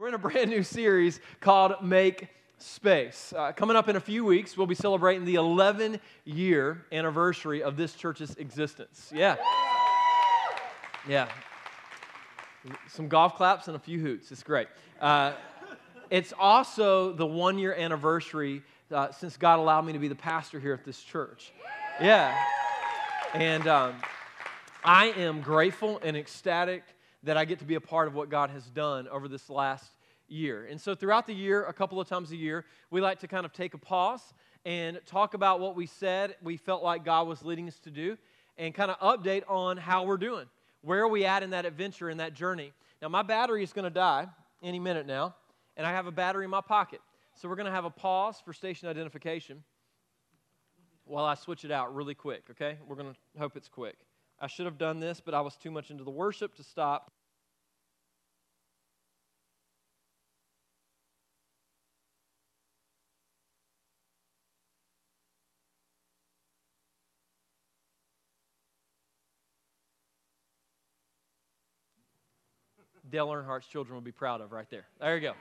We're in a brand new series called Make Space. Uh, coming up in a few weeks, we'll be celebrating the 11 year anniversary of this church's existence. Yeah. Yeah. Some golf claps and a few hoots. It's great. Uh, it's also the one year anniversary uh, since God allowed me to be the pastor here at this church. Yeah. And um, I am grateful and ecstatic that I get to be a part of what God has done over this last year. And so, throughout the year, a couple of times a year, we like to kind of take a pause and talk about what we said we felt like God was leading us to do and kind of update on how we're doing. Where are we at in that adventure, in that journey? Now, my battery is going to die any minute now, and I have a battery in my pocket. So, we're going to have a pause for station identification while I switch it out really quick, okay? We're going to hope it's quick. I should have done this, but I was too much into the worship to stop. Dale Earnhardt's children will be proud of right there. There you go.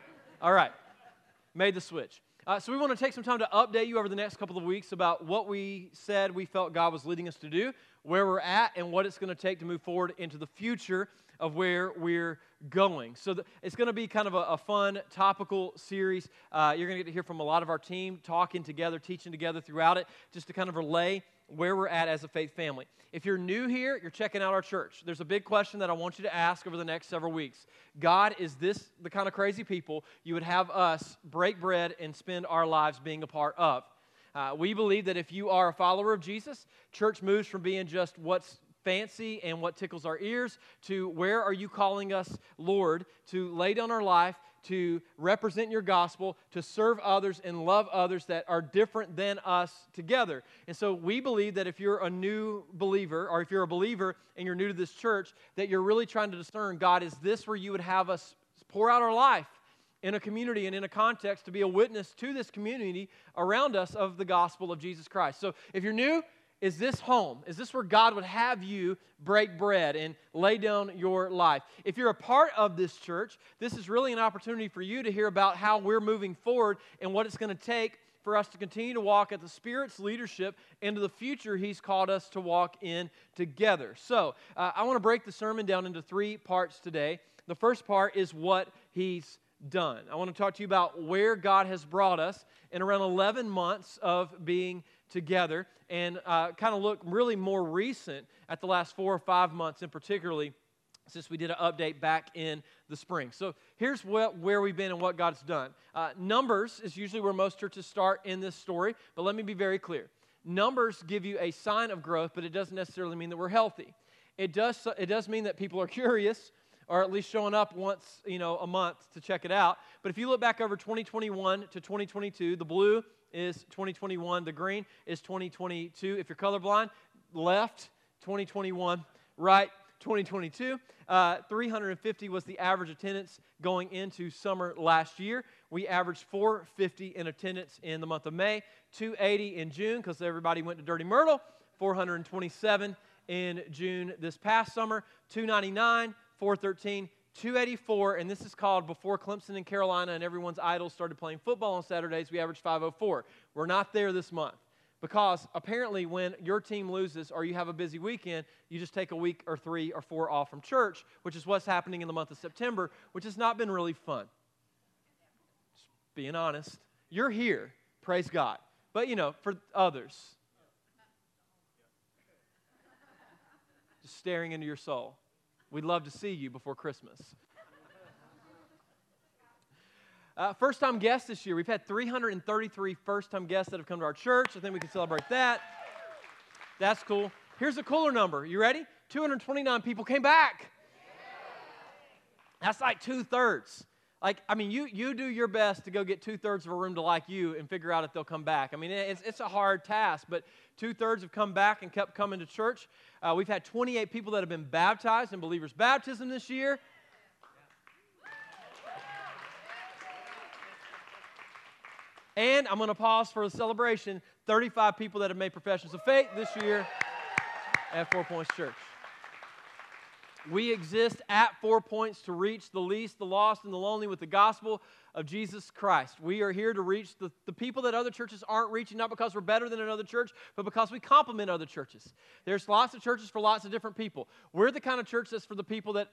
All right. Made the switch. Uh, so, we want to take some time to update you over the next couple of weeks about what we said we felt God was leading us to do, where we're at, and what it's going to take to move forward into the future of where we're going. So, the, it's going to be kind of a, a fun, topical series. Uh, you're going to get to hear from a lot of our team talking together, teaching together throughout it, just to kind of relay where we're at as a faith family. If you're new here, you're checking out our church. There's a big question that I want you to ask over the next several weeks. God, is this the kind of crazy people you would have us break bread and spend our lives being a part of? Uh, we believe that if you are a follower of Jesus, church moves from being just what's fancy and what tickles our ears to where are you calling us, Lord, to lay down our life to represent your gospel, to serve others and love others that are different than us together. And so we believe that if you're a new believer, or if you're a believer and you're new to this church, that you're really trying to discern God, is this where you would have us pour out our life? In a community and in a context to be a witness to this community around us of the gospel of Jesus Christ. So if you're new, is this home? Is this where God would have you break bread and lay down your life? If you're a part of this church, this is really an opportunity for you to hear about how we're moving forward and what it's going to take for us to continue to walk at the Spirit's leadership into the future He's called us to walk in together. So, uh, I want to break the sermon down into three parts today. The first part is what He's done. I want to talk to you about where God has brought us in around 11 months of being together and uh, kind of look really more recent at the last four or five months, in particularly since we did an update back in the spring. So here's what, where we've been and what God's done. Uh, numbers is usually where most churches start in this story, but let me be very clear. Numbers give you a sign of growth, but it doesn't necessarily mean that we're healthy. It does, it does mean that people are curious or at least showing up once you know a month to check it out but if you look back over 2021 to 2022 the blue is 2021. The green is 2022. If you're colorblind, left 2021, right 2022. Uh, 350 was the average attendance going into summer last year. We averaged 450 in attendance in the month of May, 280 in June because everybody went to Dirty Myrtle, 427 in June this past summer, 299, 413, 284, and this is called before Clemson and Carolina and everyone's idols started playing football on Saturdays, we averaged 504. We're not there this month because apparently when your team loses or you have a busy weekend, you just take a week or three or four off from church, which is what's happening in the month of September, which has not been really fun. Just being honest. You're here, praise God. But you know, for others, just staring into your soul. We'd love to see you before Christmas. Uh, first time guests this year. We've had 333 first time guests that have come to our church. I think we can celebrate that. That's cool. Here's a cooler number. You ready? 229 people came back. That's like two thirds. Like, I mean, you, you do your best to go get two thirds of a room to like you and figure out if they'll come back. I mean, it's, it's a hard task, but two thirds have come back and kept coming to church. Uh, we've had 28 people that have been baptized in believers' baptism this year. And I'm going to pause for a celebration 35 people that have made professions of faith this year at Four Points Church. We exist at Four Points to reach the least, the lost, and the lonely with the gospel of Jesus Christ. We are here to reach the, the people that other churches aren't reaching, not because we're better than another church, but because we complement other churches. There's lots of churches for lots of different people. We're the kind of church that's for the people that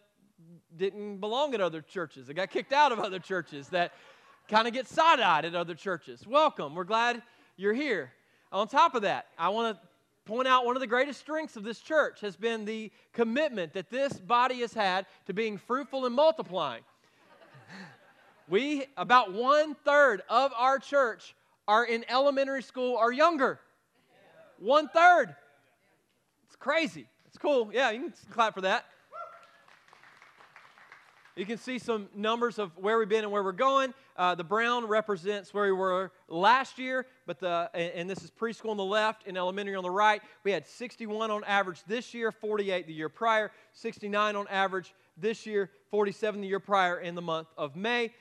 didn't belong at other churches, that got kicked out of other churches, that kind of get side eyed at other churches. Welcome. We're glad you're here. On top of that, I want to point out one of the greatest strengths of this church has been the commitment that this body has had to being fruitful and multiplying. we, about one third of our church, are in elementary school or younger. One third. It's crazy. It's cool. Yeah, you can clap for that. You can see some numbers of where we've been and where we're going. Uh, the brown represents where we were last year, but the and this is preschool on the left and elementary on the right. We had 61 on average this year, 48 the year prior, 69 on average this year, 47 the year prior in the month of May.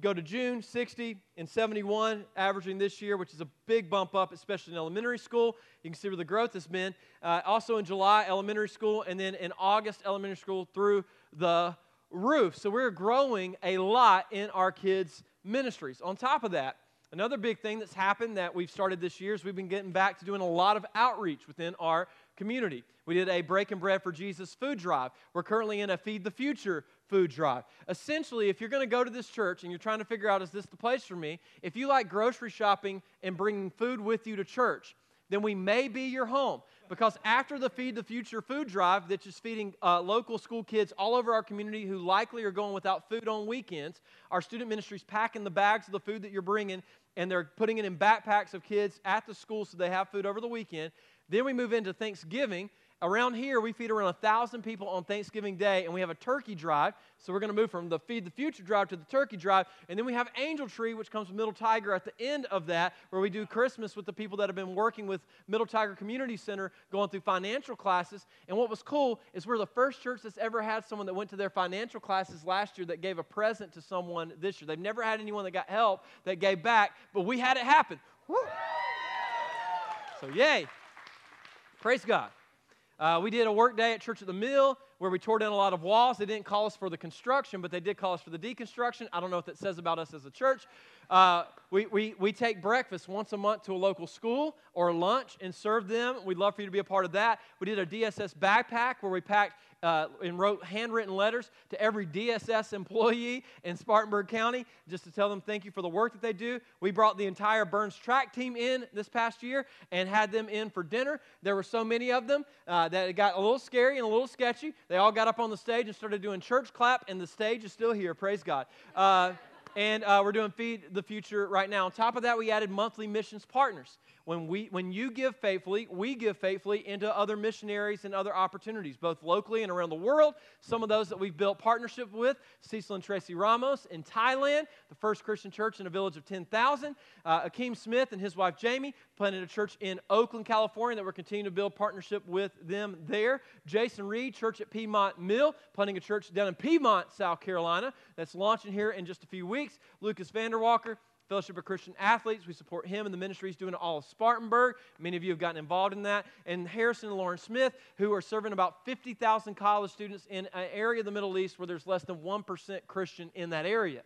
Go to June, 60 and 71 averaging this year, which is a big bump up, especially in elementary school. You can see where the growth has been. Uh, also in July, elementary school, and then in August, elementary school through the roof. So we're growing a lot in our kids' ministries. On top of that, another big thing that's happened that we've started this year is we've been getting back to doing a lot of outreach within our community. We did a Breaking Bread for Jesus food drive. We're currently in a Feed the Future food drive. Essentially, if you're going to go to this church and you're trying to figure out, is this the place for me? If you like grocery shopping and bringing food with you to church, then we may be your home. Because after the Feed the Future food drive, that's just feeding uh, local school kids all over our community who likely are going without food on weekends, our student ministry is packing the bags of the food that you're bringing and they're putting it in backpacks of kids at the school so they have food over the weekend. Then we move into Thanksgiving, Around here, we feed around 1,000 people on Thanksgiving Day, and we have a turkey drive. So we're going to move from the Feed the Future drive to the turkey drive. And then we have Angel Tree, which comes from Middle Tyger at the end of that, where we do Christmas with the people that have been working with Middle Tyger Community Center going through financial classes. And what was cool is we're the first church that's ever had someone that went to their financial classes last year that gave a present to someone this year. They've never had anyone that got help that gave back, but we had it happen. Woo! So, yay. Praise God. Uh, we did a work day at Church at the Mill where we tore down a lot of walls. They didn't call us for the construction, but they did call us for the deconstruction. I don't know what that says about us as a church. Uh, we, we, we take breakfast once a month to a local school or lunch and serve them. We'd love for you to be a part of that. We did a DSS backpack where we packed uh, and wrote handwritten letters to every DSS employee in Spartanburg County just to tell them thank you for the work that they do. We brought the entire Burns track team in this past year and had them in for dinner. There were so many of them uh, that it got a little scary and a little sketchy. They all got up on the stage and started doing church clap, and the stage is still here. Praise God. Uh, and uh, we're doing Feed the Future right now. On top of that, we added monthly missions partners. When, we, when you give faithfully, we give faithfully into other missionaries and other opportunities, both locally and around the world. Some of those that we've built partnership with Cecil and Tracy Ramos in Thailand, the first Christian church in a village of 10,000. Uh, Akeem Smith and his wife Jamie planted a church in Oakland, California that we're continuing to build partnership with them there. Jason Reed, church at Piedmont Mill, planting a church down in Piedmont, South Carolina, that's launching here in just a few weeks. Lucas Vanderwalker, Fellowship of Christian Athletes. We support him and the ministry he's doing all of Spartanburg. Many of you have gotten involved in that. And Harrison and Lauren Smith, who are serving about 50,000 college students in an area of the Middle East where there's less than 1% Christian in that area.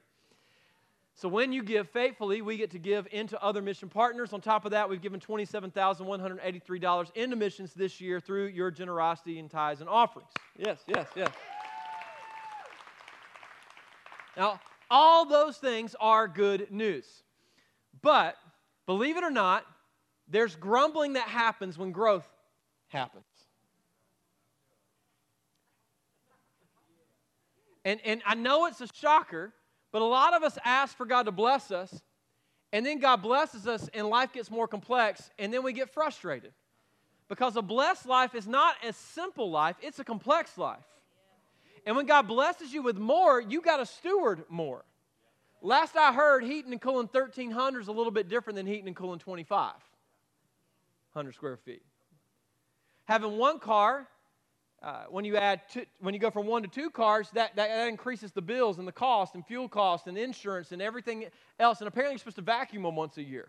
So when you give faithfully, we get to give into other mission partners. On top of that, we've given $27,183 into missions this year through your generosity in tithes and offerings. Yes, yes, yes. Now, all those things are good news. But believe it or not, there's grumbling that happens when growth happens. And, and I know it's a shocker, but a lot of us ask for God to bless us, and then God blesses us, and life gets more complex, and then we get frustrated. Because a blessed life is not a simple life, it's a complex life. And when God blesses you with more, you got to steward more. Last I heard, heating and cooling 1,300 is a little bit different than heating and cooling 2,500 square feet. Having one car, uh, when you add two, when you go from one to two cars, that, that, that increases the bills and the cost and fuel costs and insurance and everything else. And apparently, you're supposed to vacuum them once a year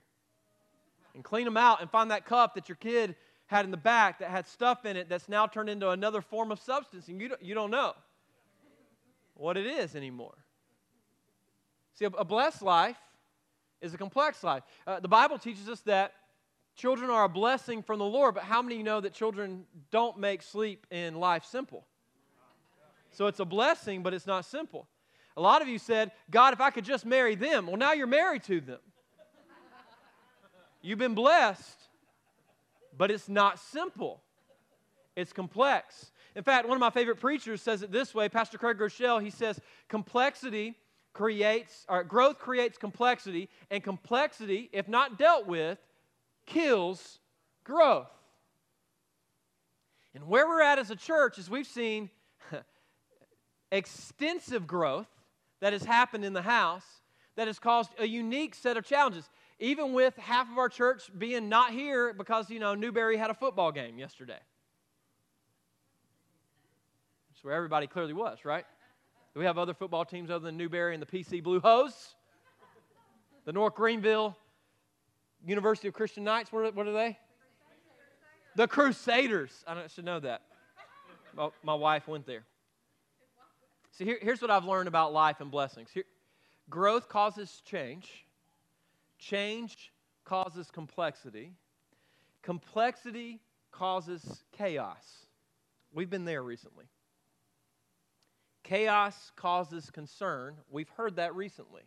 and clean them out and find that cup that your kid had in the back that had stuff in it that's now turned into another form of substance, and you don't, you don't know what it is anymore. See, a, blessed life is a complex life. Uh, the Bible teaches us that children are a blessing from the Lord, but how many know that children don't make sleep in life simple? So it's a blessing, but it's not simple. A lot of you said, God, if I could just marry them. Well, now you're married to them. You've been blessed, but it's not simple, it's complex. In fact, one of my favorite preachers says it this way Pastor Craig Groeschel, he says, complexity creates, or growth creates complexity, and complexity, if not dealt with, kills growth. And where we're at as a church is we've seen extensive growth that has happened in the house that has caused a unique set of challenges. Even with half of our church being not here because, you know, Newberry had a football game yesterday. That's where everybody clearly was, right? Do we have other football teams other than Newberry and the PC Blue Hose? The North Greenville University of Christian Knights, what are, what are they? The Crusaders. I should know that. My, my wife went there. See, here, here's what I've learned about life and blessings. Here, growth causes change, change causes complexity, complexity causes chaos. We've been there recently. Chaos causes concern. We've heard that recently.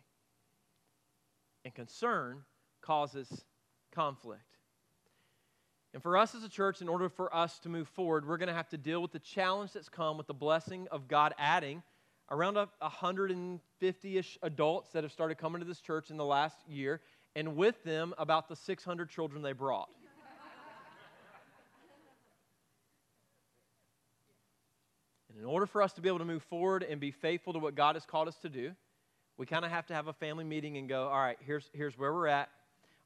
And concern causes conflict. And for us as a church, in order for us to move forward, we're going to have to deal with the challenge that's come with the blessing of God adding around 150 ish adults that have started coming to this church in the last year, and with them, about the 600 children they brought. In order for us to be able to move forward and be faithful to what God has called us to do, we kind of have to have a family meeting and go, all right, here's, here's where we're at.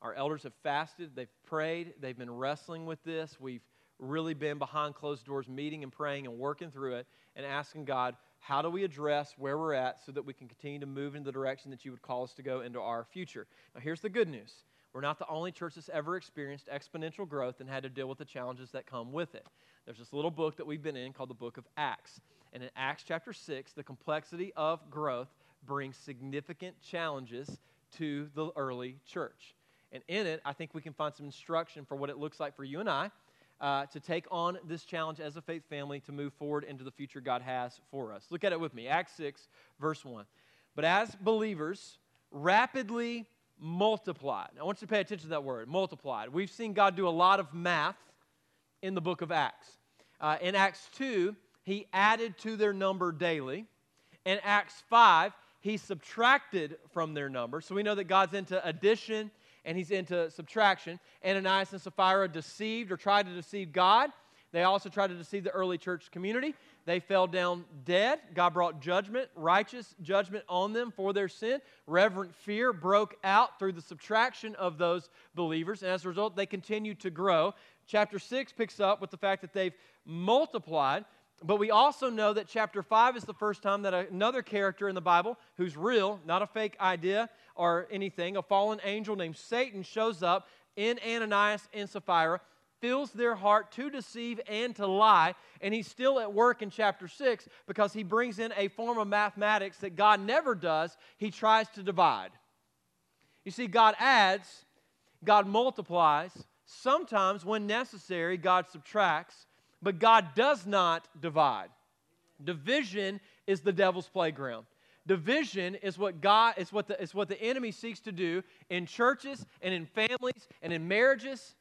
Our elders have fasted, they've prayed, they've been wrestling with this. We've really been behind closed doors, meeting and praying and working through it and asking God, how do we address where we're at so that we can continue to move in the direction that you would call us to go into our future? Now, here's the good news we're not the only church that's ever experienced exponential growth and had to deal with the challenges that come with it. There's this little book that we've been in called the Book of Acts. And in Acts chapter 6, the complexity of growth brings significant challenges to the early church. And in it, I think we can find some instruction for what it looks like for you and I uh, to take on this challenge as a faith family to move forward into the future God has for us. Look at it with me. Acts 6, verse 1. But as believers rapidly multiplied, I want you to pay attention to that word, multiplied. We've seen God do a lot of math in the book of Acts. Uh, in Acts 2, he added to their number daily. In Acts 5, he subtracted from their number. So we know that God's into addition and he's into subtraction. Ananias and Sapphira deceived or tried to deceive God. They also tried to deceive the early church community. They fell down dead. God brought judgment, righteous judgment on them for their sin. Reverent fear broke out through the subtraction of those believers. And as a result, they continued to grow. Chapter 6 picks up with the fact that they've multiplied. But we also know that chapter 5 is the first time that another character in the Bible who's real, not a fake idea, or anything. A fallen angel named Satan shows up in Ananias and Sapphira, fills their heart to deceive and to lie. And he's still at work in chapter 6 because he brings in a form of mathematics that God never does. He tries to divide. You see, God adds, God multiplies. Sometimes, when necessary, God subtracts, but God does not divide. Division is the devil's playground. Division is what God is what the is what the enemy seeks to do in churches and in families and in marriages,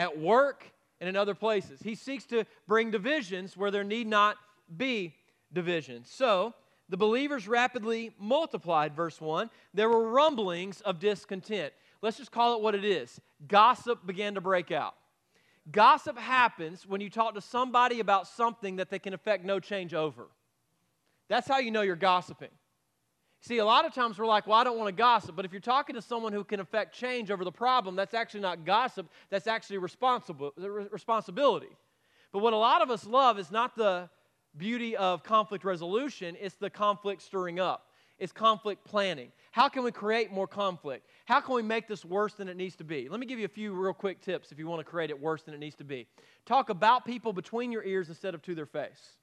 at work and in other places. He seeks to bring divisions where there need not be division. So the believers rapidly multiplied, verse 1. There were rumblings of discontent. Let's just call it what it is. Gossip began to break out. Gossip happens when you talk to somebody about something that they can affect no change over. That's how you know you're gossiping. See, a lot of times we're like, well, I don't want to gossip. But if you're talking to someone who can affect change over the problem, that's actually not gossip, that's actually responsible, uh, responsibility. But what a lot of us love is not the beauty of conflict resolution, it's the conflict stirring up. It's conflict planning. How can we create more conflict? How can we make this worse than it needs to be? Let me give you a few real quick tips if you want to create it worse than it needs to be. Talk about people between your ears instead of to their face.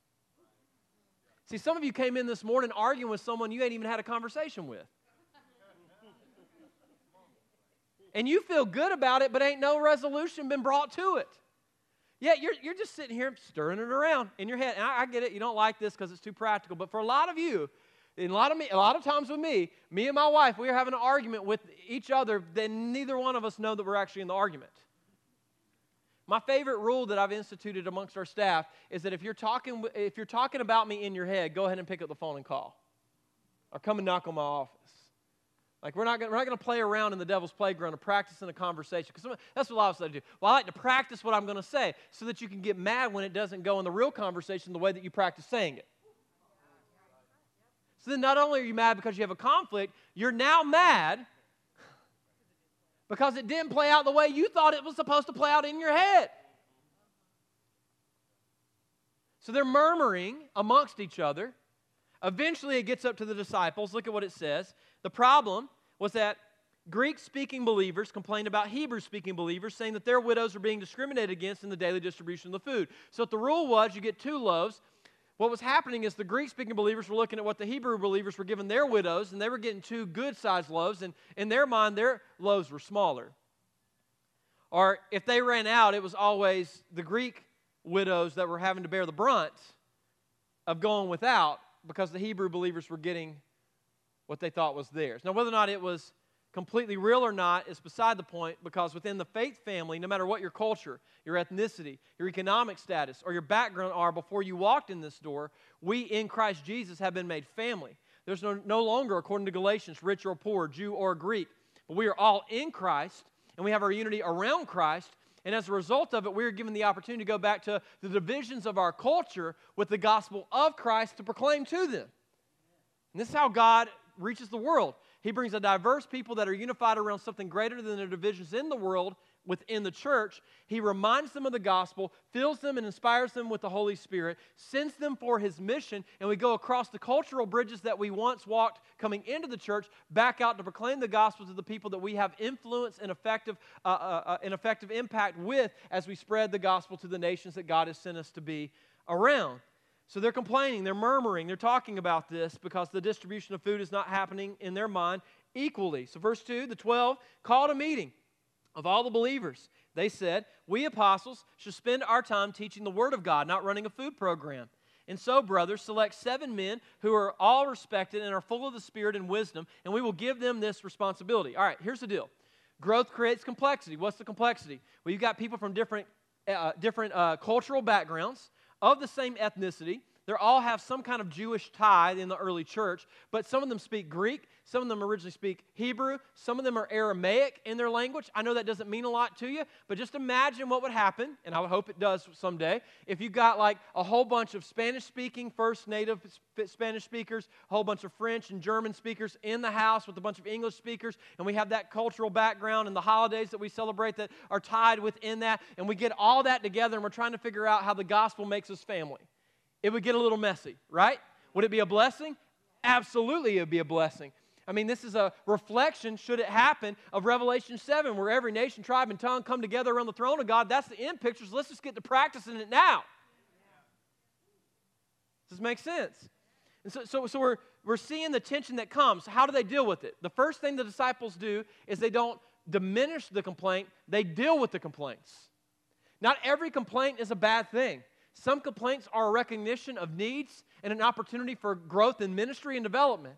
See, some of you came in this morning arguing with someone you ain't even had a conversation with. And you feel good about it, but ain't no resolution been brought to it. Yeah, you're, you're just sitting here stirring it around in your head. And I, I get it, you don't like this because it's too practical. But for a lot of you, a lot of me, a lot of times with me, me and my wife, we are having an argument with each other, then neither one of us know that we're actually in the argument. My favorite rule that I've instituted amongst our staff is that if you're talking, if you're talking about me in your head, go ahead and pick up the phone and call. Or come and knock on my office. Like, we're not, gonna, we're not going to play around in the devil's playground and practice in a conversation. Because that's what a lot of us like to do. Well, I like to practice what I'm going to say so that you can get mad when it doesn't go in the real conversation the way that you practice saying it. So then not only are you mad because you have a conflict, you're now mad because it didn't play out the way you thought it was supposed to play out in your head. So they're murmuring amongst each other. Eventually, it gets up to the disciples. Look at what it says. The problem was that Greek speaking believers complained about Hebrew speaking believers, saying that their widows were being discriminated against in the daily distribution of the food. So, the rule was you get two loaves, what was happening is the Greek speaking believers were looking at what the Hebrew believers were giving their widows, and they were getting two good sized loaves, and in their mind, their loaves were smaller. Or if they ran out, it was always the Greek widows that were having to bear the brunt of going without because the Hebrew believers were getting what they thought was theirs. Now, whether or not it was completely real or not is beside the point because within the faith family, no matter what your culture, your ethnicity, your economic status, or your background are before you walked in this door, we in Christ Jesus have been made family. There's no, no longer, according to Galatians, rich or poor, Jew or Greek, but we are all in Christ and we have our unity around Christ. And as a result of it, we are given the opportunity to go back to the divisions of our culture with the gospel of Christ to proclaim to them. And this is how God reaches the world. He brings a diverse people that are unified around something greater than their divisions in the world within the church. He reminds them of the gospel, fills them and inspires them with the Holy Spirit, sends them for his mission, and we go across the cultural bridges that we once walked coming into the church back out to proclaim the gospel to the people that we have influence and effective, uh, uh, uh, and effective impact with as we spread the gospel to the nations that God has sent us to be around. So they're complaining, they're murmuring, they're talking about this because the distribution of food is not happening in their mind equally. So, verse 2 the 12 called a meeting of all the believers. They said, We apostles should spend our time teaching the Word of God, not running a food program. And so, brothers, select seven men who are all respected and are full of the Spirit and wisdom, and we will give them this responsibility. All right, here's the deal growth creates complexity. What's the complexity? Well, you've got people from different, uh, different uh, cultural backgrounds of the same ethnicity. They all have some kind of Jewish tie in the early church, but some of them speak Greek, some of them originally speak Hebrew, some of them are Aramaic in their language. I know that doesn't mean a lot to you, but just imagine what would happen, and I hope it does someday, if you got like a whole bunch of Spanish speaking, first native Spanish speakers, a whole bunch of French and German speakers in the house with a bunch of English speakers, and we have that cultural background and the holidays that we celebrate that are tied within that, and we get all that together and we're trying to figure out how the gospel makes us family it would get a little messy, right? Would it be a blessing? Absolutely, it would be a blessing. I mean, this is a reflection, should it happen, of Revelation 7, where every nation, tribe, and tongue come together around the throne of God. That's the end picture. So let's just get to practicing it now. Does this make sense? And so, so, so we're, we're seeing the tension that comes. How do they deal with it? The first thing the disciples do is they don't diminish the complaint, they deal with the complaints. Not every complaint is a bad thing. Some complaints are a recognition of needs and an opportunity for growth in ministry and development.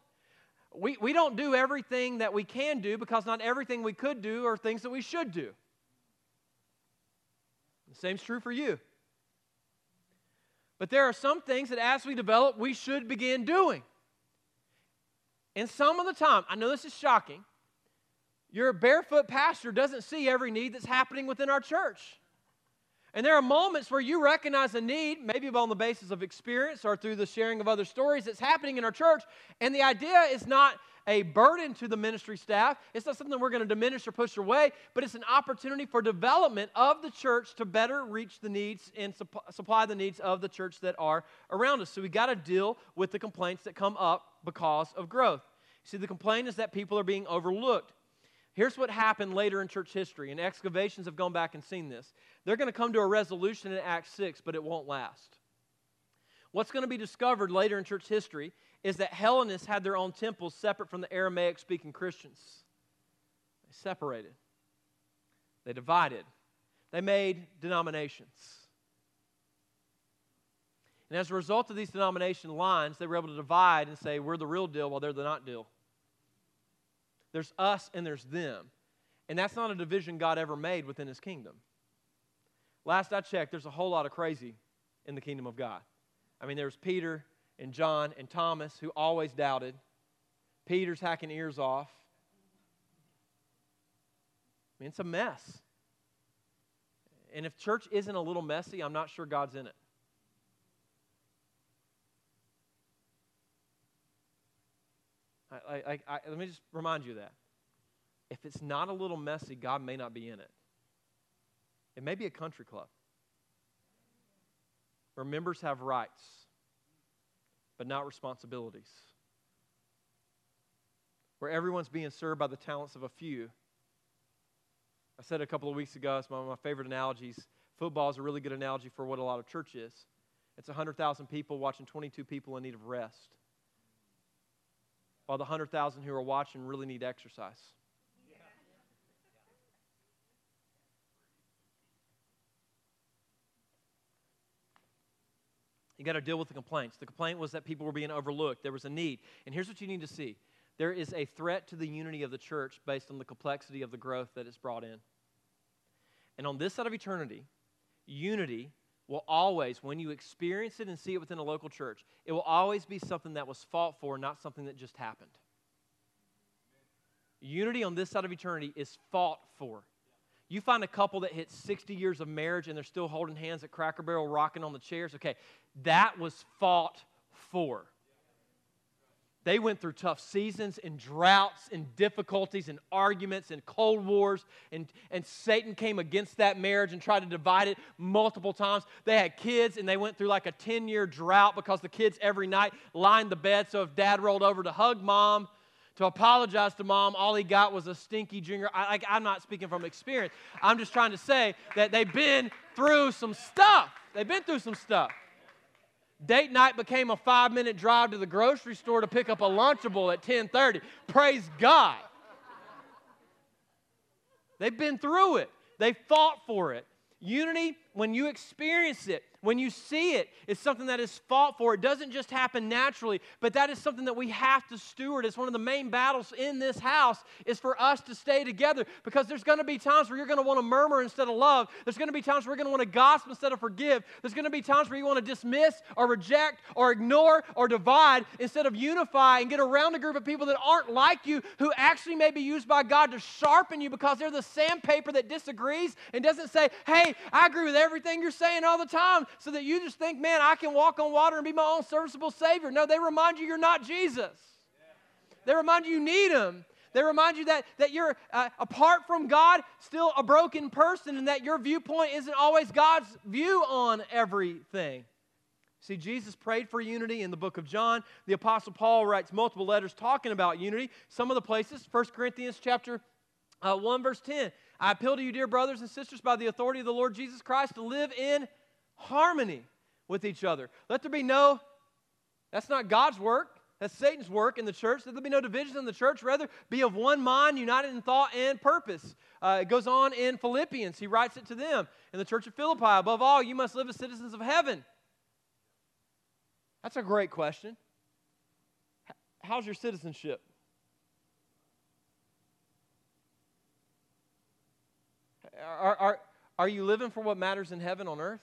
We, we don't do everything that we can do because not everything we could do are things that we should do. The same's true for you. But there are some things that as we develop, we should begin doing. And some of the time, I know this is shocking, your barefoot pastor doesn't see every need that's happening within our church. And there are moments where you recognize a need, maybe on the basis of experience or through the sharing of other stories that's happening in our church. And the idea is not a burden to the ministry staff. It's not something we're going to diminish or push away, but it's an opportunity for development of the church to better reach the needs and supply the needs of the church that are around us. So we got to deal with the complaints that come up because of growth. See, the complaint is that people are being overlooked. Here's what happened later in church history, and excavations have gone back and seen this. They're going to come to a resolution in Acts 6, but it won't last. What's going to be discovered later in church history is that Hellenists had their own temples separate from the Aramaic speaking Christians. They separated, they divided, they made denominations. And as a result of these denomination lines, they were able to divide and say, we're the real deal while they're the not deal. There's us and there's them. And that's not a division God ever made within his kingdom. Last I checked, there's a whole lot of crazy in the kingdom of God. I mean, there's Peter and John and Thomas who always doubted. Peter's hacking ears off. I mean, it's a mess. And if church isn't a little messy, I'm not sure God's in it. I, I, let me just remind you of that. If it's not a little messy, God may not be in it. It may be a country club where members have rights, but not responsibilities. Where everyone's being served by the talents of a few. I said a couple of weeks ago, it's one of my favorite analogies. Football is a really good analogy for what a lot of church is. It's 100,000 people watching 22 people in need of rest while the 100,000 who are watching really need exercise. You got to deal with the complaints. The complaint was that people were being overlooked. There was a need. And here's what you need to see there is a threat to the unity of the church based on the complexity of the growth that it's brought in. And on this side of eternity, unity will always, when you experience it and see it within a local church, it will always be something that was fought for, not something that just happened. Unity on this side of eternity is fought for. You find a couple that hit 60 years of marriage and they're still holding hands at Cracker Barrel, rocking on the chairs. Okay, that was fought for. They went through tough seasons and droughts and difficulties and arguments and cold wars, and, and Satan came against that marriage and tried to divide it multiple times. They had kids, and they went through like a 10 year drought because the kids every night lined the bed. So if dad rolled over to hug mom, to apologize to mom, all he got was a stinky junior. I, I'm not speaking from experience. I'm just trying to say that they've been through some stuff. They've been through some stuff. Date night became a five minute drive to the grocery store to pick up a Lunchable at 1030. Praise God. They've been through it. They fought for it. Unity, when you experience it, when you see it, it's something that is fought for. It doesn't just happen naturally, but that is something that we have to steward. It's one of the main battles in this house is for us to stay together because there's going to be times where you're going to want to murmur instead of love. There's going to be times where you're going to want to gossip instead of forgive. There's going to be times where you want to dismiss or reject or ignore or divide instead of unify and get around a group of people that aren't like you who actually may be used by God to sharpen you because they're the sandpaper that disagrees and doesn't say, "Hey, I agree with everything you're saying all the time." so that you just think, man, I can walk on water and be my own serviceable Savior. No, they remind you you're not Jesus. They remind you you need Him. They remind you that, that you're, uh, apart from God, still a broken person and that your viewpoint isn't always God's view on everything. See, Jesus prayed for unity in the book of John. The Apostle Paul writes multiple letters talking about unity. Some of the places, 1 Corinthians chapter uh, 1, verse 10. I appeal to you, dear brothers and sisters, by the authority of the Lord Jesus Christ, to live in harmony with each other. Let there be no, that's not God's work. That's Satan's work in the church. Let there be no division in the church. Rather, be of one mind, united in thought and purpose. Uh, it goes on in Philippians. He writes it to them in the church of Philippi. Above all, you must live as citizens of heaven. That's a great question. How's your citizenship? Are, are, are you living for what matters in heaven on earth?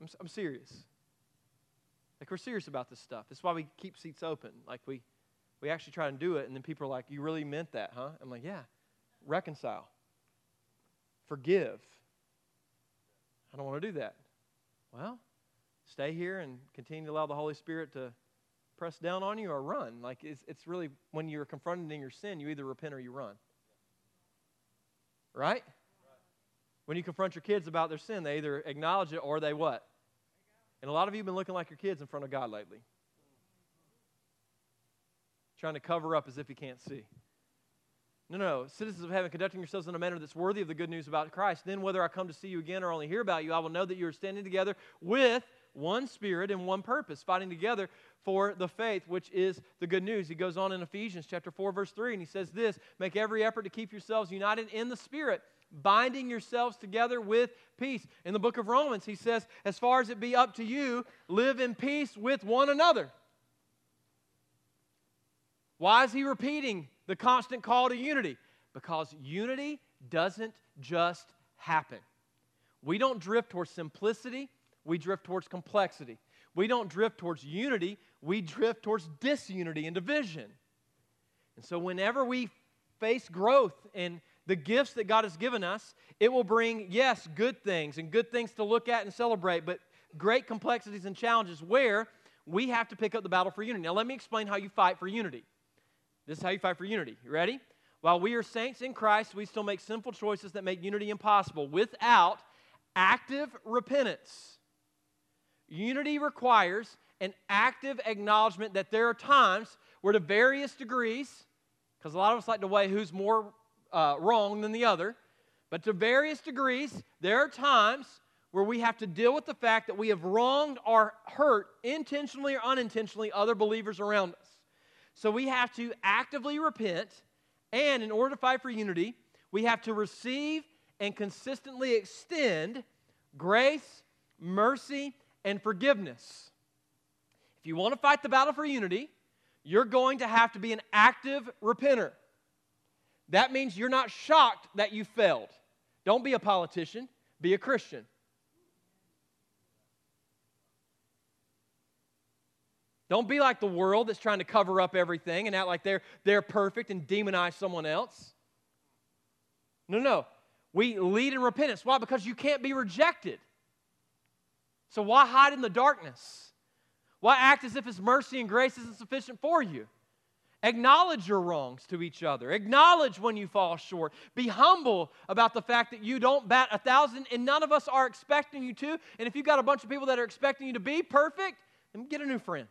I'm, I'm serious. Like, we're serious about this stuff. That's why we keep seats open. Like, we, we actually try and do it, and then people are like, You really meant that, huh? I'm like, Yeah. Reconcile, forgive. I don't want to do that. Well, stay here and continue to allow the Holy Spirit to press down on you or run. Like, it's, it's really when you're confronted in your sin, you either repent or you run. Right? When you confront your kids about their sin, they either acknowledge it or they what? And a lot of you have been looking like your kids in front of God lately. trying to cover up as if he can't see. No, no, citizens of heaven, conducting yourselves in a manner that's worthy of the good news about Christ. Then, whether I come to see you again or only hear about you, I will know that you are standing together with one spirit and one purpose, fighting together for the faith, which is the good news. He goes on in Ephesians chapter 4, verse 3, and he says this Make every effort to keep yourselves united in the spirit, binding yourselves together with peace. In the book of Romans, he says, As far as it be up to you, live in peace with one another. Why is he repeating the constant call to unity? Because unity doesn't just happen. We don't drift towards simplicity, we drift towards complexity. We don't drift towards unity, we drift towards disunity and division. And so, whenever we face growth in the gifts that God has given us, it will bring, yes, good things and good things to look at and celebrate, but great complexities and challenges where we have to pick up the battle for unity. Now, let me explain how you fight for unity. This is how you fight for unity. You ready? While we are saints in Christ, we still make sinful choices that make unity impossible without active repentance. Unity requires an active acknowledgement that there are times where, to various degrees, because a lot of us like to weigh who's more uh, wrong than the other, but to various degrees, there are times where we have to deal with the fact that we have wronged or hurt, intentionally or unintentionally, other believers around us. So we have to actively repent, and in order to fight for unity, we have to receive and consistently extend grace, mercy, and forgiveness. If you want to fight the battle for unity, you're going to have to be an active repenter. That means you're not shocked that you failed. Don't be a politician, be a Christian. Don't be like the world that's trying to cover up everything and act like they're, they're perfect and demonize someone else. No, no. We lead in repentance. Why? Because you can't be rejected. So why hide in the darkness? Why act as if His mercy and grace isn't sufficient for you? Acknowledge your wrongs to each other. Acknowledge when you fall short. Be humble about the fact that you don't bat a thousand and none of us are expecting you to. And if you've got a bunch of people that are expecting you to be perfect, then get a new friend.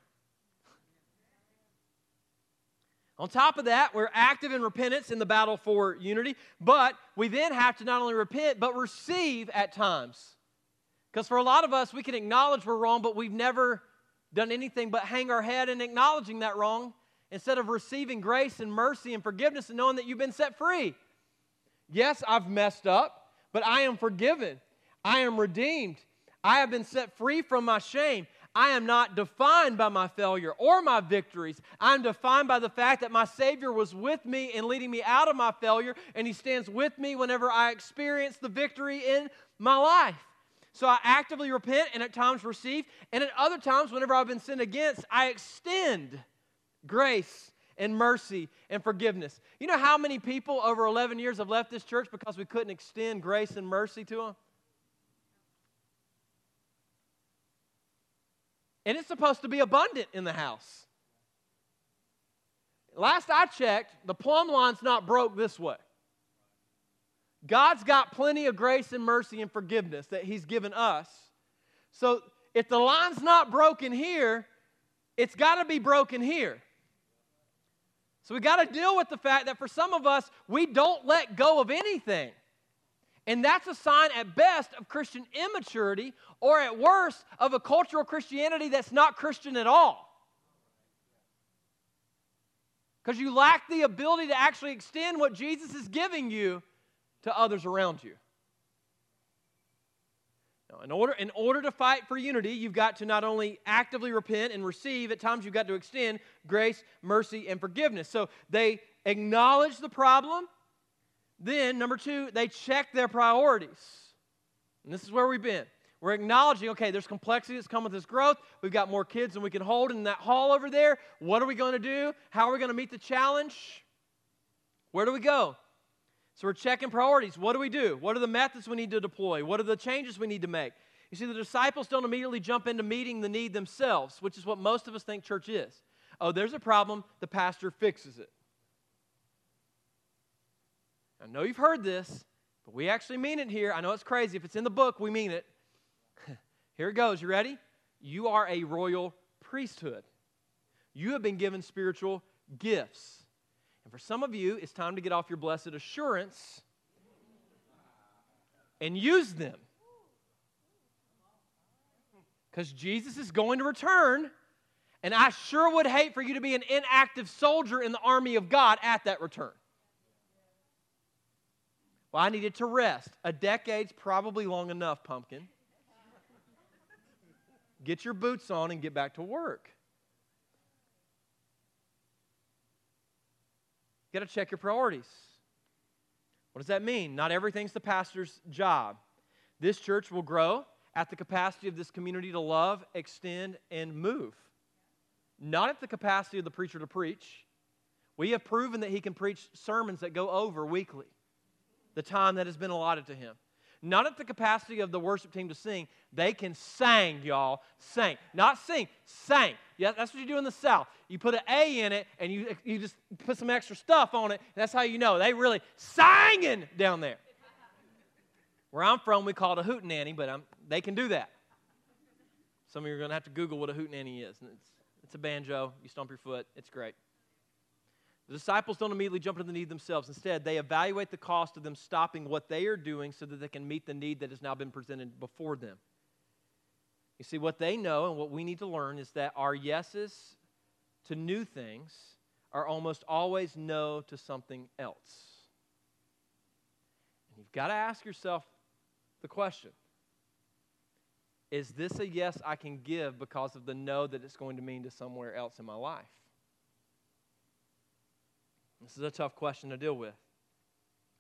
On top of that, we're active in repentance in the battle for unity, but we then have to not only repent, but receive at times. Because for a lot of us, we can acknowledge we're wrong, but we've never done anything but hang our head in acknowledging that wrong instead of receiving grace and mercy and forgiveness and knowing that you've been set free. Yes, I've messed up, but I am forgiven. I am redeemed. I have been set free from my shame. I am not defined by my failure or my victories. I'm defined by the fact that my Savior was with me in leading me out of my failure, and He stands with me whenever I experience the victory in my life. So I actively repent and at times receive, and at other times, whenever I've been sinned against, I extend grace and mercy and forgiveness. You know how many people over 11 years have left this church because we couldn't extend grace and mercy to them? And it's supposed to be abundant in the house. Last I checked, the plumb line's not broke this way. God's got plenty of grace and mercy and forgiveness that He's given us. So if the line's not broken here, it's got to be broken here. So we got to deal with the fact that for some of us, we don't let go of anything. And that's a sign at best of Christian immaturity, or at worst, of a cultural Christianity that's not Christian at all. Because you lack the ability to actually extend what Jesus is giving you to others around you. Now, in order, in order to fight for unity, you've got to not only actively repent and receive, at times you've got to extend grace, mercy, and forgiveness. So they acknowledge the problem, then, number two, they check their priorities. And this is where we've been. We're acknowledging, okay, there's complexity that's come with this growth. We've got more kids than we can hold in that hall over there. What are we going to do? How are we going to meet the challenge? Where do we go? So we're checking priorities. What do we do? What are the methods we need to deploy? What are the changes we need to make? You see, the disciples don't immediately jump into meeting the need themselves, which is what most of us think church is. Oh, there's a problem, the pastor fixes it. I know you've heard this, but we actually mean it here. I know it's crazy. If it's in the book, we mean it. here it goes. You ready? You are a royal priesthood. You have been given spiritual gifts. And for some of you, it's time to get off your blessed assurance and use them. Because Jesus is going to return, and I sure would hate for you to be an inactive soldier in the army of God at that return. Well, I needed to rest. A decade's probably long enough, pumpkin. Get your boots on and get back to work. Got to check your priorities. What does that mean? Not everything's the pastor's job. This church will grow at the capacity of this community to love, extend, and move. Not at the capacity of the preacher to preach. We have proven that he can preach sermons that go over weekly, the time that has been allotted to him. Not at the capacity of the worship team to sing. They can sing, y'all. Sing. Not sing, sing. Yeah, that's what you do in the South. You put an A in it and you, you just put some extra stuff on it. that's how you know they really singing down there. Where I'm from, we call it a hootenanny, but I'm, they can do that. Some of you are going to have to Google what a hootenanny is. It's, it's a banjo. You stomp your foot. It's great. The disciples don't immediately jump into the need themselves. Instead, they evaluate the cost of them stopping what they are doing so that they can meet the need that has now been presented before them. You see, what they know and what we need to learn is that our yeses to new things are almost always no to something else. And you've got to ask yourself the question Is this a yes I can give because of the no that it's going to mean to somewhere else in my life? This is a tough question to deal with.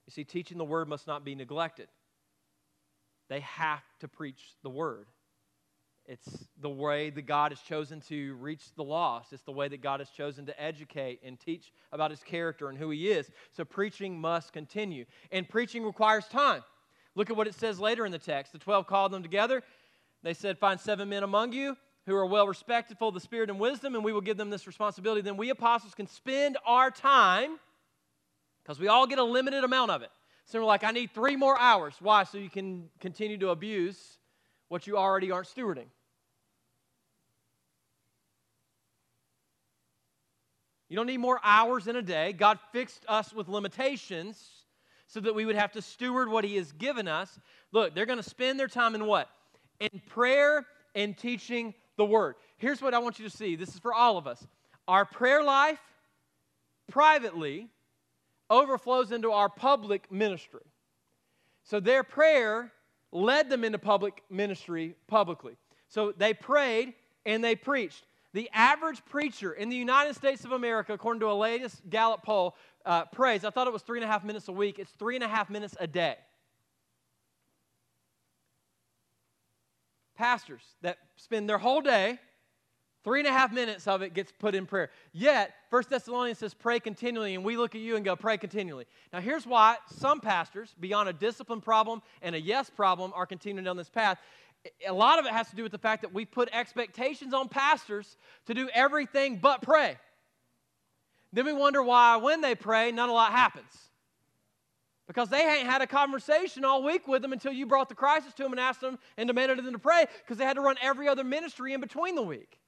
You see, teaching the word must not be neglected. They have to preach the word. It's the way that God has chosen to reach the lost. It's the way that God has chosen to educate and teach about his character and who he is. So preaching must continue. And preaching requires time. Look at what it says later in the text. The 12 called them together. They said, Find seven men among you who are well respected, full of the Spirit and wisdom, and we will give them this responsibility. Then we apostles can spend our time, because we all get a limited amount of it. So we're like, I need three more hours. Why? So you can continue to abuse what you already aren't stewarding. You don't need more hours in a day. God fixed us with limitations so that we would have to steward what He has given us. Look, they're going to spend their time in what? In prayer and teaching the Word. Here's what I want you to see this is for all of us. Our prayer life privately overflows into our public ministry. So their prayer led them into public ministry publicly. So they prayed and they preached. The average preacher in the United States of America, according to a latest Gallup poll, uh, prays, I thought it was three and a half minutes a week, it's three and a half minutes a day. Pastors that spend their whole day, three and a half minutes of it gets put in prayer. Yet, First Thessalonians says, pray continually, and we look at you and go, pray continually. Now, here's why some pastors, beyond a discipline problem and a yes problem, are continuing down this path. A lot of it has to do with the fact that we put expectations on pastors to do everything but pray. Then we wonder why, when they pray, not a lot happens. Because they ain't had a conversation all week with them until you brought the crisis to them and asked them and demanded them to pray because they had to run every other ministry in between the week.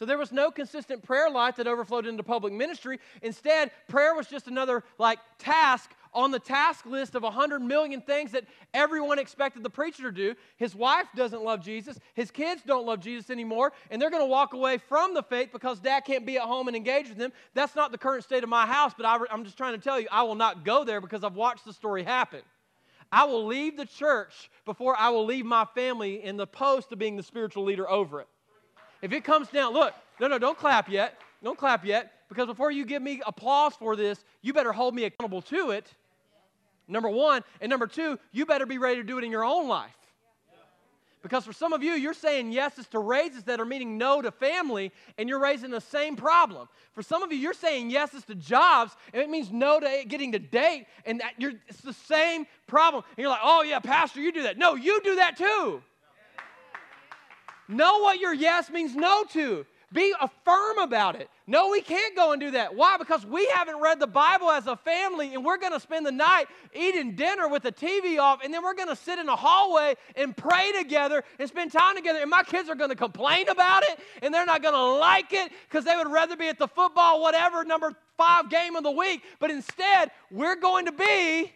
So there was no consistent prayer life that overflowed into public ministry. Instead, prayer was just another like task on the task list of 100 million things that everyone expected the preacher to do. His wife doesn't love Jesus, his kids don't love Jesus anymore, and they're going to walk away from the faith because dad can't be at home and engage with them. That's not the current state of my house, but I, I'm just trying to tell you, I will not go there because I've watched the story happen. I will leave the church before I will leave my family in the post of being the spiritual leader over it. If it comes down, look, no, no, don't clap yet. Don't clap yet because before you give me applause for this, you better hold me accountable to it number one. And number two, you better be ready to do it in your own life. Because for some of you, you're saying yeses to raises that are meaning no to family, and you're raising the same problem. For some of you, you're saying yeses to jobs, and it means no to getting to date, and that you're, it's the same problem. And you're like, oh, yeah, Pastor, you do that. No, you do that too. Know what your yes means no to. Be affirm about it. No, we can't go and do that. Why? Because we haven't read the Bible as a family and we're going to spend the night eating dinner with the TV off and then we're going to sit in the hallway and pray together and spend time together. And my kids are going to complain about it and they're not going to like it because they would rather be at the football, whatever, number five game of the week. But instead, we're going to be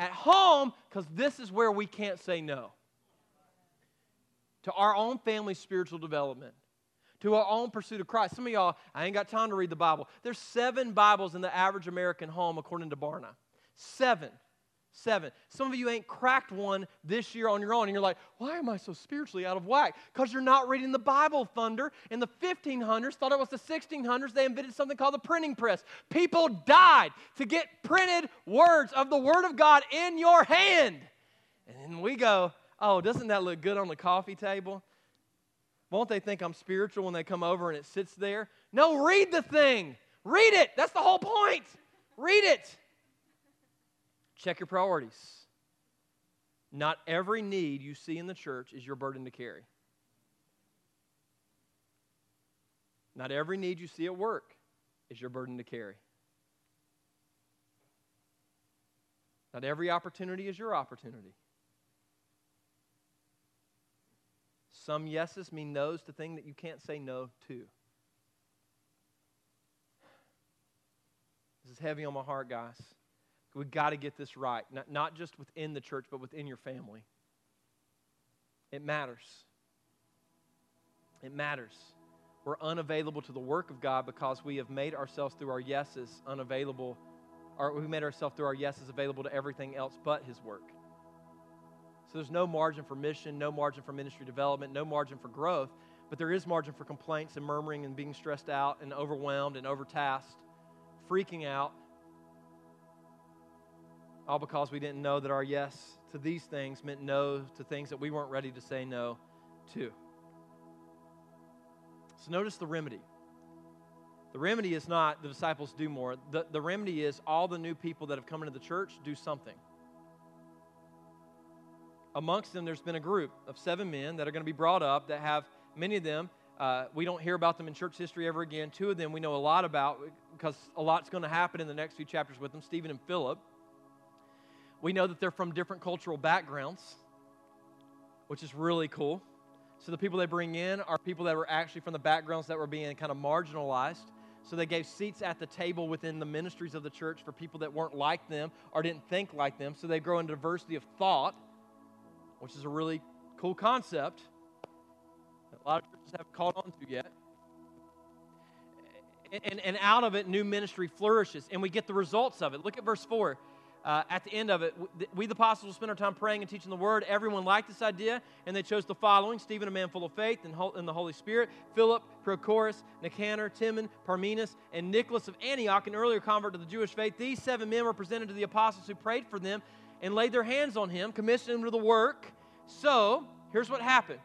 at home because this is where we can't say no to our own family spiritual development to our own pursuit of Christ. Some of y'all, I ain't got time to read the Bible. There's seven Bibles in the average American home, according to Barna. Seven. Seven. Some of you ain't cracked one this year on your own, and you're like, why am I so spiritually out of whack? Because you're not reading the Bible, Thunder. In the 1500s, thought it was the 1600s, they invented something called the printing press. People died to get printed words of the Word of God in your hand. And then we go, oh, doesn't that look good on the coffee table? Won't they think I'm spiritual when they come over and it sits there? No, read the thing. Read it. That's the whole point. Read it. Check your priorities. Not every need you see in the church is your burden to carry. Not every need you see at work is your burden to carry. Not every opportunity is your opportunity. Some yeses mean no's to things that you can't say no to. This is heavy on my heart, guys. We've got to get this right, not, not just within the church, but within your family. It matters. It matters. We're unavailable to the work of God because we have made ourselves through our yeses unavailable, or we made ourselves through our yeses available to everything else but His work. So there's no margin for mission, no margin for ministry development, no margin for growth, but there is margin for complaints and murmuring and being stressed out and overwhelmed and overtasked, freaking out, all because we didn't know that our yes to these things meant no to things that we weren't ready to say no to. So notice the remedy. The remedy is not the disciples do more. The, the remedy is all the new people that have come into the church do something amongst them, there's been a group of seven men that are going to be brought up that have many of them. Uh, we don't hear about them in church history ever again. Two of them we know a lot about because a lot's going to happen in the next few chapters with them Stephen and Philip. We know that they're from different cultural backgrounds, which is really cool. So the people they bring in are people that were actually from the backgrounds that were being kind of marginalized. So they gave seats at the table within the ministries of the church for people that weren't like them or didn't think like them. So they grow in diversity of thought which is a really cool concept that a lot of churches haven't caught on to yet. And, and out of it, new ministry flourishes, and we get the results of it. Look at verse 4. Uh, at the end of it, we the apostles spend our time praying and teaching the word. Everyone liked this idea, and they chose the following Stephen, a man full of faith and, the Holy Spirit, Philip, Prochorus, Nicanor, Timon, Parmenas, and Nicholas of Antioch, an earlier convert to the Jewish faith. These seven men were presented to the apostles who prayed for them and laid their hands on him, commissioned him to the work. So, here's what happened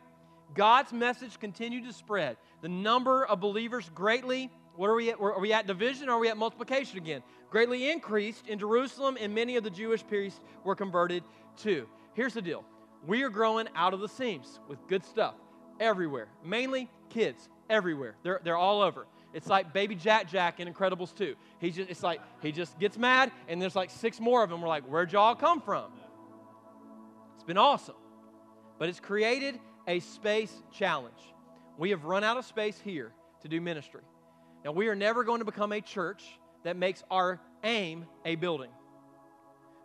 God's message continued to spread. The number of believers greatly, what are we at? Are we at division or are we at multiplication again? Greatly increased in Jerusalem, and many of the Jewish priests were converted too. Here's the deal we are growing out of the seams with good stuff everywhere, mainly kids everywhere. They're, they're all over. It's like baby Jack Jack in Incredibles 2. He just, it's like he just gets mad, and there's like six more of them. We're like, where'd y'all come from? It's been awesome. But it's created a space challenge. We have run out of space here to do ministry. Now, we are never going to become a church that makes our aim a building.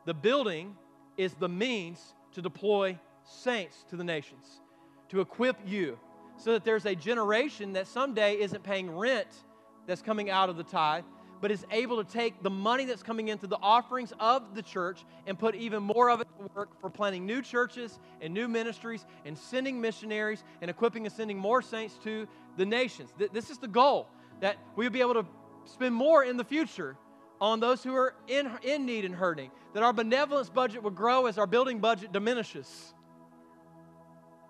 The building is the means to deploy saints to the nations, to equip you, so that there's a generation that someday isn't paying rent that's coming out of the tithe, but is able to take the money that's coming into the offerings of the church and put even more of it to work for planting new churches and new ministries and sending missionaries and equipping and sending more saints to the nations. This is the goal that we'll be able to spend more in the future on those who are in, in need and hurting, that our benevolence budget will grow as our building budget diminishes.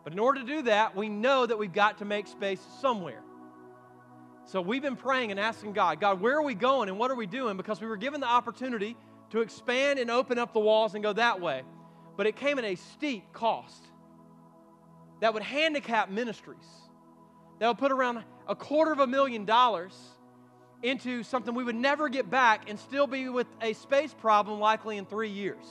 But in order to do that, we know that we've got to make space somewhere. So we've been praying and asking God, God, where are we going and what are we doing? Because we were given the opportunity to expand and open up the walls and go that way. But it came at a steep cost that would handicap ministries that would put around a quarter of a million dollars into something we would never get back and still be with a space problem likely in three years.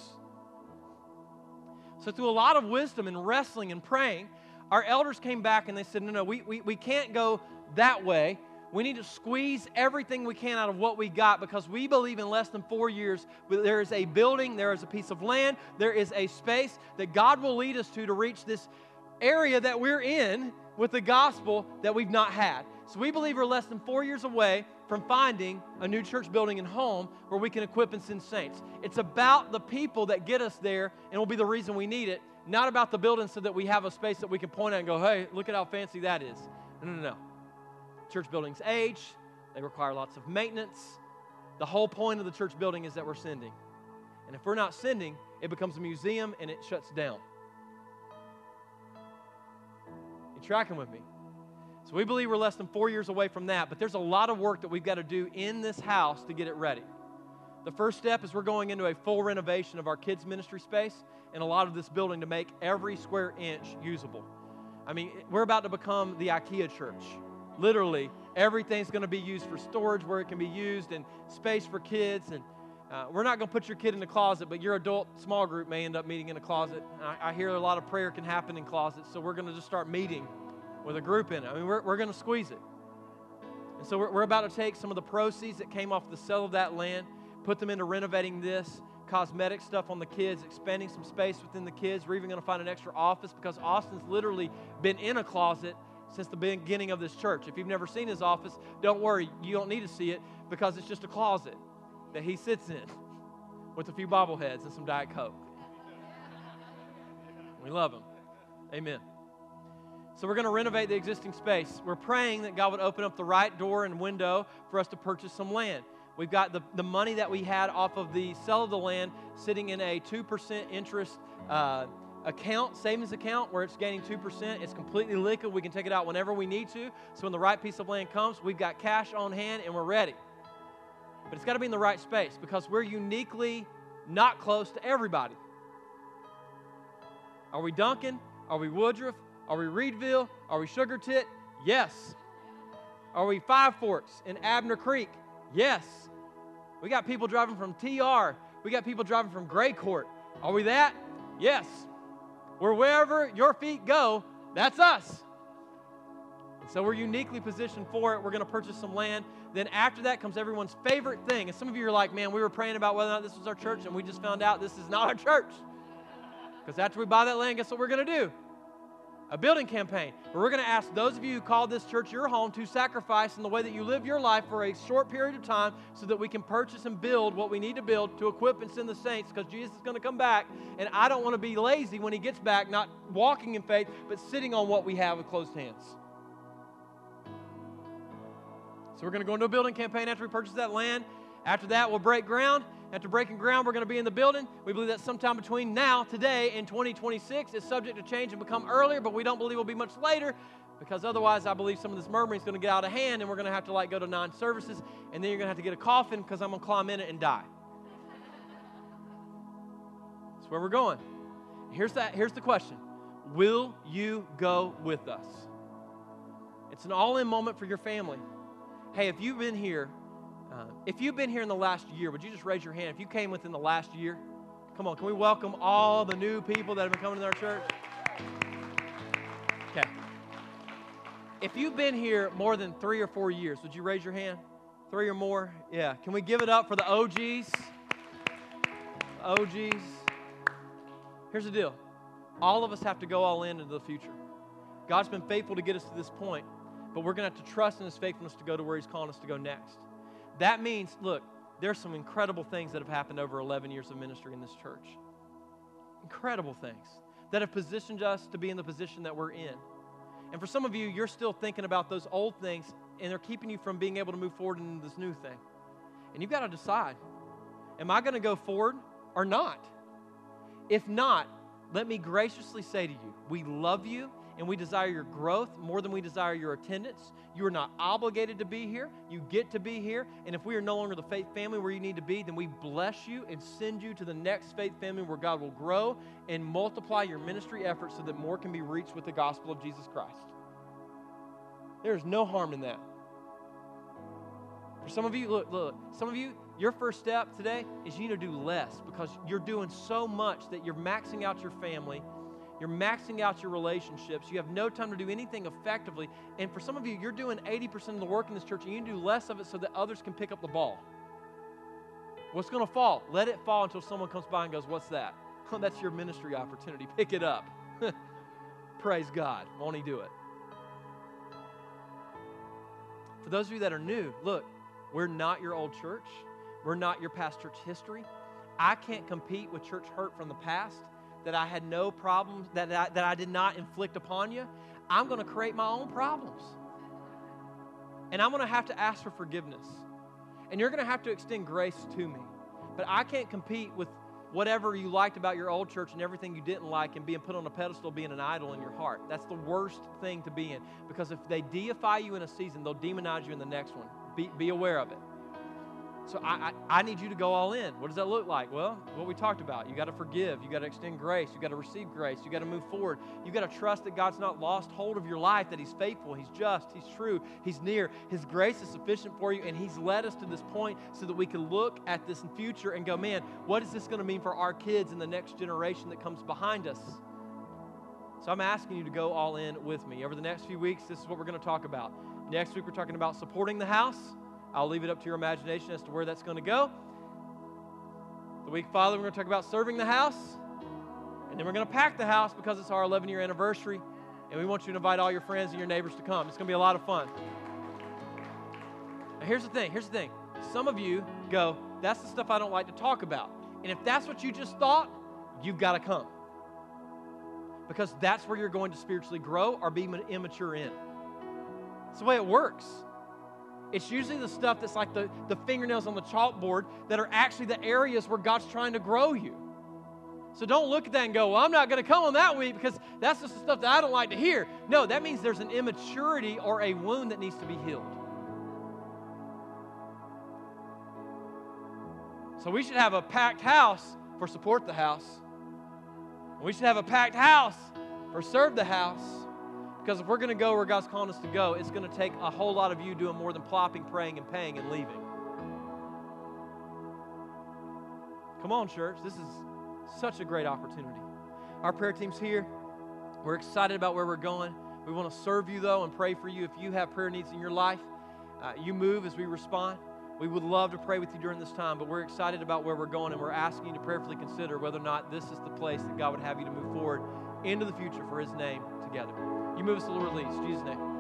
So, through a lot of wisdom and wrestling and praying, our elders came back and they said, No, no, we, we, we can't go that way. We need to squeeze everything we can out of what we got because we believe in less than four years there is a building, there is a piece of land, there is a space that God will lead us to to reach this area that we're in with the gospel that we've not had. So we believe we're less than four years away from finding a new church building and home where we can equip and send saints. It's about the people that get us there and will be the reason we need it, not about the building so that we have a space that we can point at and go, hey, look at how fancy that is. No, no, no. Church buildings age, they require lots of maintenance. The whole point of the church building is that we're sending. And if we're not sending, it becomes a museum and it shuts down. You tracking with me? So we believe we're less than four years away from that, but there's a lot of work that we've got to do in this house to get it ready. The first step is we're going into a full renovation of our kids' ministry space and a lot of this building to make every square inch usable. I mean, we're about to become the IKEA church. Literally, everything's going to be used for storage where it can be used and space for kids. And uh, we're not going to put your kid in the closet, but your adult small group may end up meeting in a closet. I, I hear a lot of prayer can happen in closets, so we're going to just start meeting with a group in it. I mean, we're, we're going to squeeze it. And so we're, we're about to take some of the proceeds that came off the sale of that land, put them into renovating this, cosmetic stuff on the kids, expanding some space within the kids. We're even going to find an extra office because Austin's literally been in a closet since the beginning of this church. If you've never seen his office, don't worry, you don't need to see it because it's just a closet that he sits in with a few bobbleheads and some Diet Coke. We love him. Amen. So we're going to renovate the existing space. We're praying that God would open up the right door and window for us to purchase some land. We've got the, the money that we had off of the sale of the land sitting in a 2% interest uh, account, savings account, where it's gaining 2%. It's completely liquid. We can take it out whenever we need to. So when the right piece of land comes, we've got cash on hand and we're ready. But it's got to be in the right space because we're uniquely not close to everybody. Are we Duncan? Are we Woodruff? Are we Reidville? Are we Sugar Tit? Yes. Are we Five Forks in Abner Creek? Yes. We got people driving from TR. We got people driving from Gray Court. Are we that? Yes. Where wherever your feet go, that's us. so we're uniquely positioned for it. We're going to purchase some land. Then after that comes everyone's favorite thing. And some of you are like, man, we were praying about whether or not this was our church, and we just found out this is not our church. Because after we buy that land, guess what we're going to do? A building campaign where we're going to ask those of you who call this church your home to sacrifice in the way that you live your life for a short period of time so that we can purchase and build what we need to build to equip and send the saints because Jesus is going to come back. And I don't want to be lazy when he gets back, not walking in faith, but sitting on what we have with closed hands. So we're going to go into a building campaign after we purchase that land. After that, we'll break ground. After breaking ground, we're going to be in the building. We believe that sometime between now, today, and 2026 is subject to change and become earlier, but we don't believe it will be much later because otherwise, I believe some of this murmuring is going to get out of hand and we're going to have to like go to nine services, and then you're going to have to get a coffin because I'm going to climb in it and die. That's where we're going. Here's that. Here's the question: Will you go with us? It's an all-in moment for your family. Hey, if you've been here uh, if you've been here in the last year, would you just raise your hand? If you came within the last year, come on, can we welcome all the new people that have been coming to our church? Okay. If you've been here more than three or four years, would you raise your hand? Three or more? Yeah. Can we give it up for the OGs? OGs. Here's the deal all of us have to go all in into the future. God's been faithful to get us to this point, but we're going to have to trust in His faithfulness to go to where He's calling us to go next. That means, look, there's some incredible things that have happened over 11 years of ministry in this church. Incredible things that have positioned us to be in the position that we're in. And for some of you, you're still thinking about those old things and they're keeping you from being able to move forward into this new thing. And you've got to decide am I going to go forward or not? If not, let me graciously say to you, we love you and we desire your growth more than we desire your attendance. You are not obligated to be here. You get to be here. And if we are no longer the faith family where you need to be, then we bless you and send you to the next faith family where God will grow and multiply your ministry efforts so that more can be reached with the gospel of Jesus Christ. There's no harm in that. For some of you, look, look, some of you, your first step today is you need to do less because you're doing so much that you're maxing out your family, you're maxing out your relationships, you have no time to do anything effectively. And for some of you, you're doing 80% of the work in this church and you do less of it so that others can pick up the ball. What's going to fall? Let it fall until someone comes by and goes, What's that? Oh, that's your ministry opportunity. Pick it up. Praise God. Won't He do it? For those of you that are new, look, we're not your old church. We're not your past church history. I can't compete with church hurt from the past that I had no problems, that I, that I did not inflict upon you. I'm going to create my own problems. And I'm going to have to ask for forgiveness. And you're going to have to extend grace to me. But I can't compete with whatever you liked about your old church and everything you didn't like and being put on a pedestal, being an idol in your heart. That's the worst thing to be in. Because if they deify you in a season, they'll demonize you in the next one. Be, be aware of it. So I, I, I, need you to go all in. What does that look like? Well, what we talked about. You got to forgive. You got to extend grace. You got to receive grace. You got to move forward. You got to trust that God's not lost hold of your life, that He's faithful, He's just, He's true, He's near. His grace is sufficient for you, and He's led us to this point so that we can look at this future and go, man, what is this going to mean for our kids and the next generation that comes behind us? So I'm asking you to go all in with me. Over the next few weeks, this is what we're going to talk about. Next week, we're talking about supporting the house. I'll leave it up to your imagination as to where that's going to go. The week following, we're going to talk about serving the house. And then we're going to pack the house because it's our 11 year anniversary. And we want you to invite all your friends and your neighbors to come. It's going to be a lot of fun. Now, here's the thing here's the thing. Some of you go, that's the stuff I don't like to talk about. And if that's what you just thought, you've got to come. Because that's where you're going to spiritually grow or be immature in. It's the way it works. It's usually the stuff that's like the, the fingernails on the chalkboard that are actually the areas where God's trying to grow you. So don't look at that and go, well, I'm not going to come on that week because that's just the stuff that I don't like to hear. No, that means there's an immaturity or a wound that needs to be healed. So we should have a packed house for support the house. We should have a packed house for serve the house. Because if we're going to go where God's calling us to go, it's going to take a whole lot of you doing more than plopping, praying, and paying and leaving. Come on, church. This is such a great opportunity. Our prayer team's here. We're excited about where we're going. We want to serve you, though, and pray for you. If you have prayer needs in your life, uh, you move as we respond. We would love to pray with you during this time, but we're excited about where we're going, and we're asking you to prayerfully consider whether or not this is the place that God would have you to move forward into the future for His name together. You move us to the Lord leads. Jesus' name.